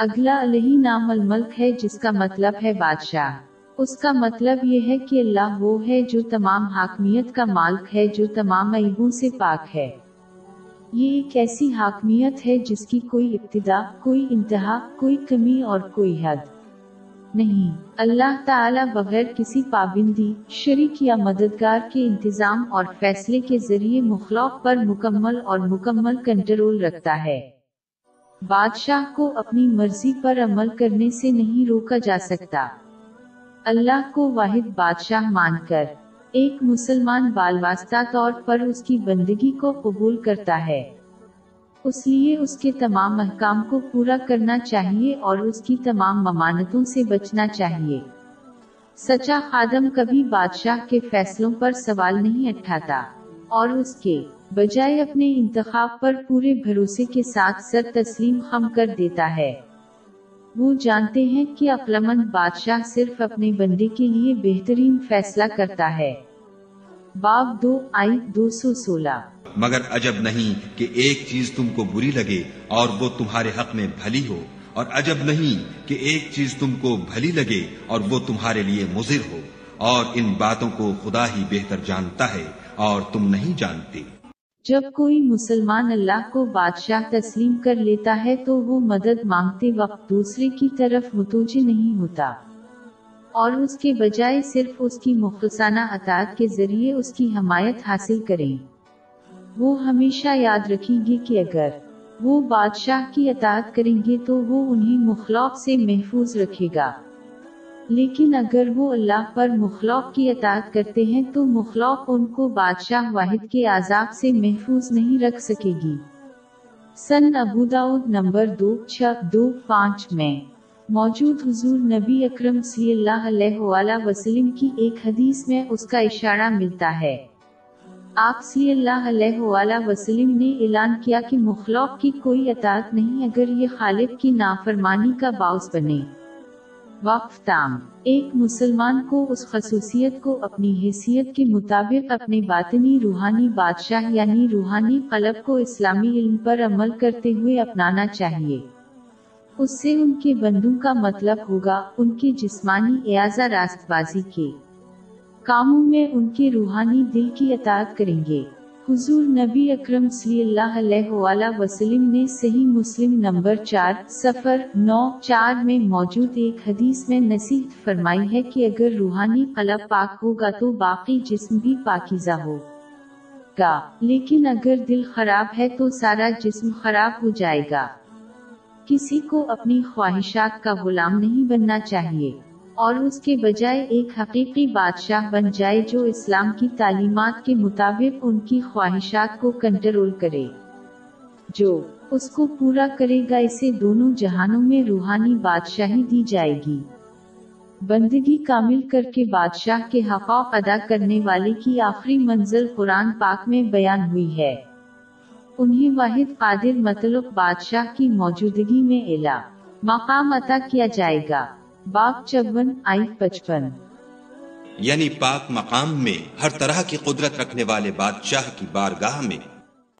اگلا علیہ نام الملک ہے جس کا مطلب ہے بادشاہ۔ اس کا مطلب یہ ہے کہ اللہ وہ ہے جو تمام حاکمیت کا مالک ہے، جو تمام عیبوں سے پاک ہے۔ یہ ایک ایسی حاکمیت ہے جس کی کوئی ابتدا، کوئی انتہا، کوئی کمی اور کوئی حد نہیں۔ اللہ تعالی بغیر کسی پابندی، شریک یا مددگار کے انتظام اور فیصلے کے ذریعے مخلوق پر مکمل اور مکمل کنٹرول رکھتا ہے۔ بادشاہ کو اپنی مرضی پر عمل کرنے سے نہیں روکا جا سکتا۔ اللہ کو واحد بادشاہ مان کر، ایک مسلمان بالواسطہ طور پر اس کی بندگی کو قبول کرتا ہے۔ اس لیے اس کے تمام احکام کو پورا کرنا چاہیے اور اس کی تمام ممانتوں سے بچنا چاہیے۔ سچا خادم کبھی بادشاہ کے فیصلوں پر سوال نہیں اٹھاتا اور اس کے بجائے اپنے انتخاب پر پورے بھروسے کے ساتھ سر تسلیم خم کر دیتا ہے۔ وہ جانتے ہیں کہ اقلمند بادشاہ صرف اپنے بندے کے لیے بہترین فیصلہ کرتا ہے۔ باب دو، آئی دو سو سولہ۔ مگر عجب نہیں کہ ایک چیز تم کو بری لگے اور وہ تمہارے حق میں بھلی ہو، اور عجب نہیں کہ ایک چیز تم کو بھلی لگے اور وہ تمہارے لیے مضر ہو، اور ان باتوں کو خدا ہی بہتر جانتا ہے اور تم نہیں جانتے۔ جب کوئی مسلمان اللہ کو بادشاہ تسلیم کر لیتا ہے تو وہ مدد مانگتے وقت دوسرے کی طرف متوجہ نہیں ہوتا۔ اور اس کے بجائے صرف اس کی مخلصانہ اطاعت کے ذریعے اس کی حمایت حاصل کریں۔ وہ ہمیشہ یاد رکھیں گے کہ اگر وہ بادشاہ کی اطاعت کریں گے تو وہ انہیں مخلوق سے محفوظ رکھے گا۔ لیکن اگر وہ اللہ پر مخلوق کی اطاعت کرتے ہیں تو مخلوق ان کو بادشاہ واحد کے عذاب سے محفوظ نہیں رکھ سکے گی۔ سن ابو داود نمبر دو، چھ، دو، پانچ میں موجود حضور نبی اکرم صلی اللہ علیہ وآلہ وسلم کی ایک حدیث میں اس کا اشارہ ملتا ہے۔ آپ صلی اللہ علیہ وآلہ وسلم نے اعلان کیا کہ مخلوق کی کوئی اطاعت نہیں اگر یہ خالق کی نافرمانی کا باعث بنے۔ وقف تام۔ ایک مسلمان کو اس خصوصیت کو اپنی حیثیت کے مطابق اپنے باطنی روحانی بادشاہ یعنی روحانی قلب کو اسلامی علم پر عمل کرتے ہوئے اپنانا چاہیے۔ اس سے ان کے بندوں کا مطلب ہوگا ان کے جسمانی اعزا راست بازی کے۔ کاموں میں ان کے روحانی دل کی اطاعت کریں گے۔ حضور نبی اکرم صلی اللہ علیہ وآلہ وسلم نے صحیح مسلم نمبر چار سفر نو، چار میں موجود ایک حدیث میں نصیحت فرمائی ہے کہ اگر روحانی قلب پاک ہوگا تو باقی جسم بھی پاکیزہ ہو گا لیکن اگر دل خراب ہے تو سارا جسم خراب ہو جائے گا۔ کسی کو اپنی خواہشات کا غلام نہیں بننا چاہیے۔ اور اس کے بجائے ایک حقیقی بادشاہ بن جائے جو اسلام کی تعلیمات کے مطابق ان کی خواہشات کو کنٹرول کرے، جو اس کو پورا کرے گا، اسے دونوں جہانوں میں روحانی بادشاہی دی جائے گی۔ بندگی کامل کر کے بادشاہ کے حقوق ادا کرنے والے کی آخری منزل قرآن پاک میں بیان ہوئی ہے۔ انہیں واحد قادر مطلب بادشاہ کی موجودگی میں اعلیٰ مقام عطا کیا جائے گا۔ باغ چون آئی پچپن۔ یعنی پاک مقام میں ہر طرح کی قدرت رکھنے والے بادشاہ کی بارگاہ میں